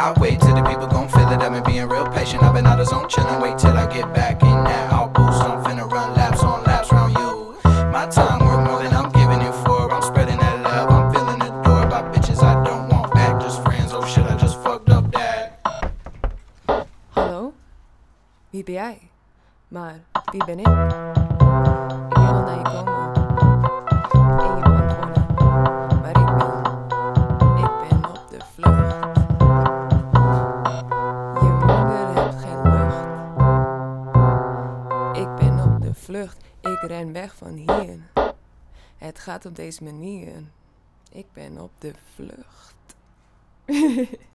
I wait till the people gon' feel it. I've been being real patient. I've been out of zone chillin'. Wait till I get back in that outpost. I'm finna run laps on laps round you. My time worth more than I'm giving it for. I'm spreading that love. I'm feeling adored by bitches I don't want back. Just friends. Oh shit, I just fucked up that. Hallo? Wie ben jij? Maar wie. Ik ren weg van hier. Het gaat op deze manier. Ik ben op de vlucht.